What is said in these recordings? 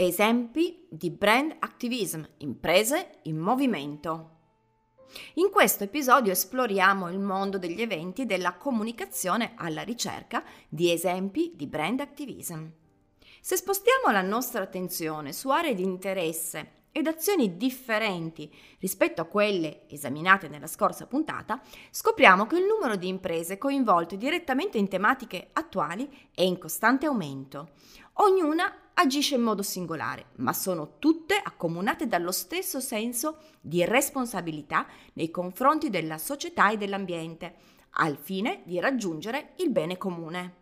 Esempi di brand activism, imprese in movimento. In questo episodio esploriamo il mondo degli eventi e della comunicazione alla ricerca di esempi di brand activism. Se spostiamo la nostra attenzione su aree di interesse ed azioni differenti rispetto a quelle esaminate nella scorsa puntata, scopriamo che il numero di imprese coinvolte direttamente in tematiche attuali è in costante aumento. Ognuna agisce in modo singolare, ma sono tutte accomunate dallo stesso senso di responsabilità nei confronti della società e dell'ambiente, al fine di raggiungere il bene comune.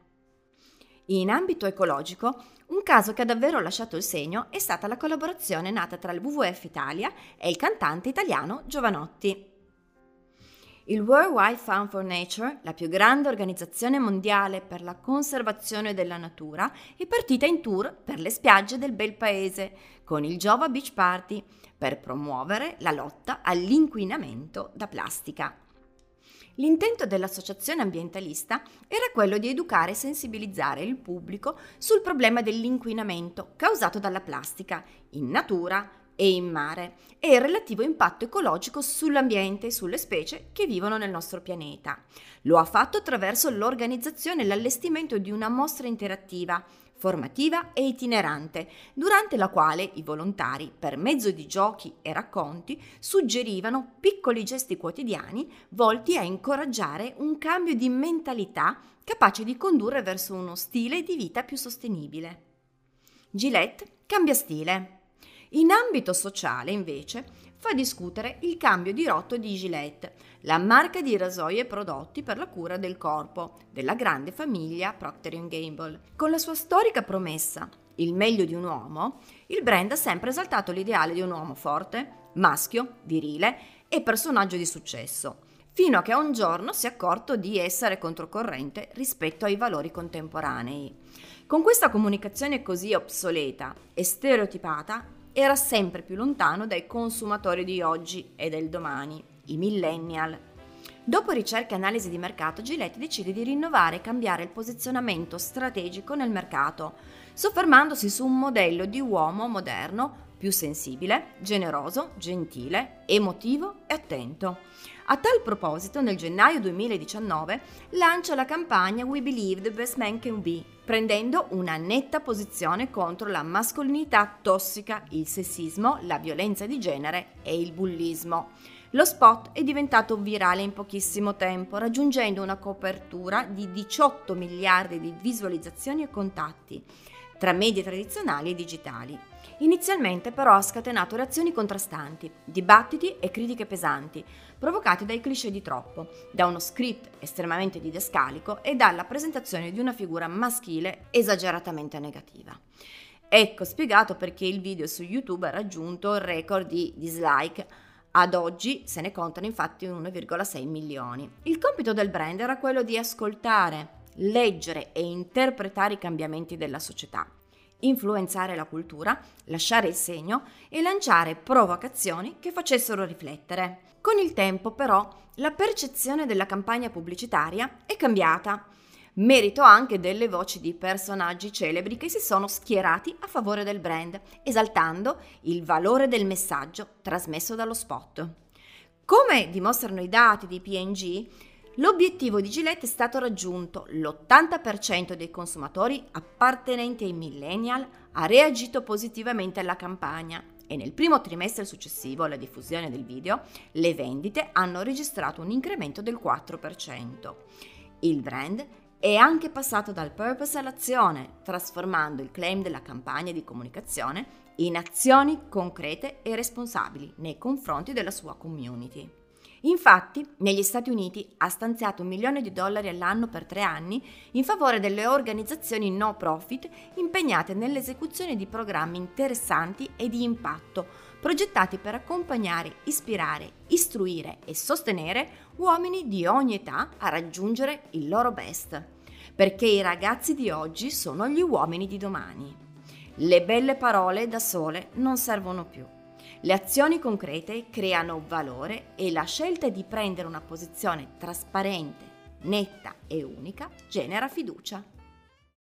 In ambito ecologico, un caso che ha davvero lasciato il segno è stata la collaborazione nata tra il WWF Italia e il cantante italiano Giovanotti. Il World Wide Fund for Nature, la più grande organizzazione mondiale per la conservazione della natura, è partita in tour per le spiagge del bel paese con il Jova Beach Party per promuovere la lotta all'inquinamento da plastica. L'intento dell'associazione ambientalista era quello di educare e sensibilizzare il pubblico sul problema dell'inquinamento causato dalla plastica in natura, e in mare e il relativo impatto ecologico sull'ambiente e sulle specie che vivono nel nostro pianeta. Lo ha fatto attraverso l'organizzazione e l'allestimento di una mostra interattiva formativa e itinerante, durante la quale i volontari, per mezzo di giochi e racconti, suggerivano piccoli gesti quotidiani volti a incoraggiare un cambio di mentalità capace di condurre verso uno stile di vita più sostenibile. Gillette cambia stile. In ambito sociale, invece, fa discutere il cambio di rotto di Gillette, la marca di rasoi e prodotti per la cura del corpo della grande famiglia Procter Gamble. Con la sua storica promessa il meglio di un uomo, il brand ha sempre esaltato l'ideale di un uomo forte, maschio, virile e personaggio di successo, fino a che un giorno si è accorto di essere controcorrente rispetto ai valori contemporanei. Con questa comunicazione così obsoleta e stereotipata, era sempre più lontano dai consumatori di oggi e del domani, i millennial. Dopo ricerche e analisi di mercato, Gillette decide di rinnovare e cambiare il posizionamento strategico nel mercato, soffermandosi su un modello di uomo moderno più sensibile, generoso, gentile, emotivo e attento. A tal proposito, nel gennaio 2019 lancia la campagna We Believe the Best Man Can Be, prendendo una netta posizione contro la mascolinità tossica, il sessismo, la violenza di genere e il bullismo. Lo spot è diventato virale in pochissimo tempo, raggiungendo una copertura di 18 miliardi di visualizzazioni e contatti tra media tradizionali e digitali. Inizialmente però ha scatenato reazioni contrastanti, dibattiti e critiche pesanti, provocati dai cliché di troppo, da uno script estremamente didascalico e dalla presentazione di una figura maschile esageratamente negativa. Ecco spiegato perché il video su YouTube ha raggiunto il record di dislike. Ad oggi se ne contano infatti 1,6 milioni. Il compito del brand era quello di ascoltare, leggere e interpretare i cambiamenti della società influenzare la cultura, lasciare il segno e lanciare provocazioni che facessero riflettere. Con il tempo però la percezione della campagna pubblicitaria è cambiata. Merito anche delle voci di personaggi celebri che si sono schierati a favore del brand, esaltando il valore del messaggio trasmesso dallo spot. Come dimostrano i dati di PNG, L'obiettivo di Gillette è stato raggiunto. L'80% dei consumatori appartenenti ai millennial ha reagito positivamente alla campagna e nel primo trimestre successivo alla diffusione del video le vendite hanno registrato un incremento del 4%. Il brand è anche passato dal purpose all'azione, trasformando il claim della campagna di comunicazione in azioni concrete e responsabili nei confronti della sua community. Infatti, negli Stati Uniti ha stanziato un milione di dollari all'anno per tre anni in favore delle organizzazioni no profit impegnate nell'esecuzione di programmi interessanti e di impatto, progettati per accompagnare, ispirare, istruire e sostenere uomini di ogni età a raggiungere il loro best, perché i ragazzi di oggi sono gli uomini di domani. Le belle parole da sole non servono più. Le azioni concrete creano valore e la scelta di prendere una posizione trasparente, netta e unica genera fiducia.